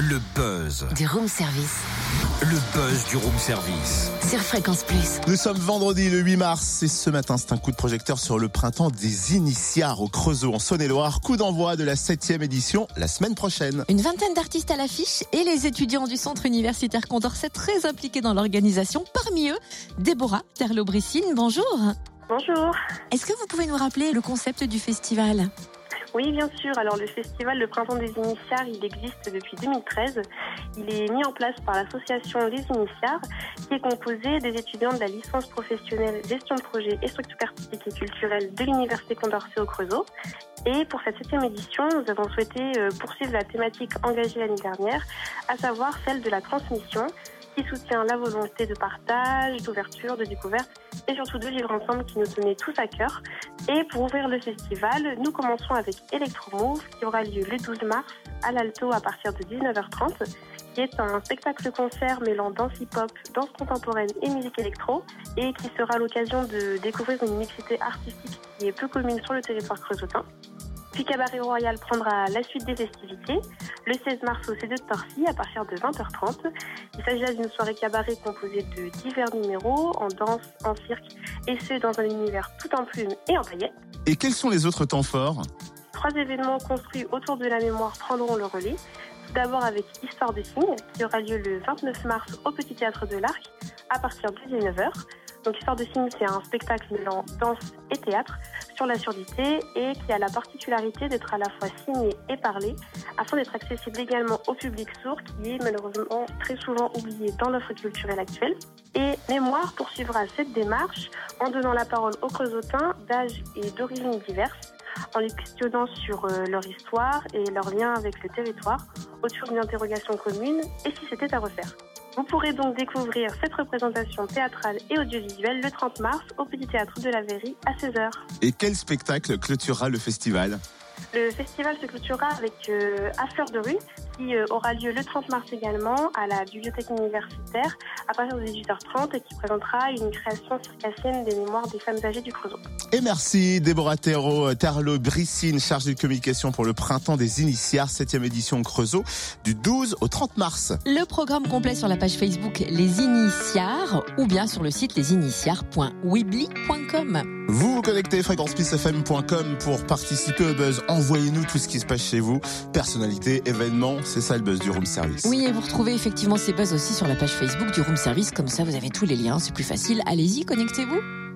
Le buzz. Du room service. Le buzz du room service. Sur Fréquence Plus. Nous sommes vendredi le 8 mars et ce matin c'est un coup de projecteur sur le printemps des initiares au Creusot en Saône-et-Loire. Coup d'envoi de la septième édition la semaine prochaine. Une vingtaine d'artistes à l'affiche et les étudiants du centre universitaire Condorcet très impliqués dans l'organisation. Parmi eux, Déborah Terlo-Brissine. Bonjour. Bonjour. Est-ce que vous pouvez nous rappeler le concept du festival? Oui, bien sûr. Alors, le festival Le Printemps des Initiaires, il existe depuis 2013. Il est mis en place par l'association Les Initiaires, qui est composée des étudiants de la licence professionnelle gestion de projet et structure artistique et culturelle de l'Université Condorcet au Creusot. Et pour cette septième édition, nous avons souhaité euh, poursuivre la thématique engagée l'année dernière, à savoir celle de la transmission, qui soutient la volonté de partage, d'ouverture, de découverte et surtout de vivre ensemble qui nous tenait tous à cœur. Et pour ouvrir le festival, nous commençons avec Electromove qui aura lieu le 12 mars à l'Alto à partir de 19h30 qui est un spectacle-concert mêlant danse hip-hop, danse contemporaine et musique électro, et qui sera l'occasion de découvrir une mixité artistique qui est peu commune sur le territoire creusotin. Puis Cabaret Royal prendra la suite des festivités le 16 mars au C2 de Torcy à partir de 20h30. Il s'agit là d'une soirée cabaret composée de divers numéros en danse, en cirque et ce dans un univers tout en plumes et en paillettes. Et quels sont les autres temps forts? Trois événements construits autour de la mémoire prendront le relais. Tout d'abord avec Histoire de signes qui aura lieu le 29 mars au Petit Théâtre de l'Arc à partir de 19h. Donc Histoire de signes, c'est un spectacle mêlant danse et théâtre sur la surdité et qui a la particularité d'être à la fois signé et parlé afin d'être accessible également au public sourd qui est malheureusement très souvent oublié dans l'offre culturelle actuelle. Et Mémoire poursuivra cette démarche en donnant la parole aux creusotins d'âge et d'origine diverses en les questionnant sur euh, leur histoire et leur lien avec le territoire autour d'une interrogation commune et si c'était à refaire. Vous pourrez donc découvrir cette représentation théâtrale et audiovisuelle le 30 mars au Petit Théâtre de la Verrie à 16h. Et quel spectacle clôturera le festival? Le festival se clôturera avec euh, À fleur de rue qui euh, aura lieu le 30 mars également à la bibliothèque universitaire à partir de 18h30 et qui présentera une création circassienne des mémoires des femmes âgées du Creusot. Et merci Déborah Terro, Terlo Brissine, chargée de communication pour le printemps des initiaires, septième édition au Creusot, du 12 au 30 mars. Le programme complet sur la page Facebook Les Initiares ou bien sur le site lesinitiares.weebly.com. Vous vous connectez fréquenceplusfm.com pour participer au buzz. Envoyez-nous tout ce qui se passe chez vous, personnalité, événements, c'est ça le buzz du room service. Oui, et vous retrouvez effectivement ces buzz aussi sur la page Facebook du Room Service. Comme ça, vous avez tous les liens, c'est plus facile. Allez-y, connectez-vous.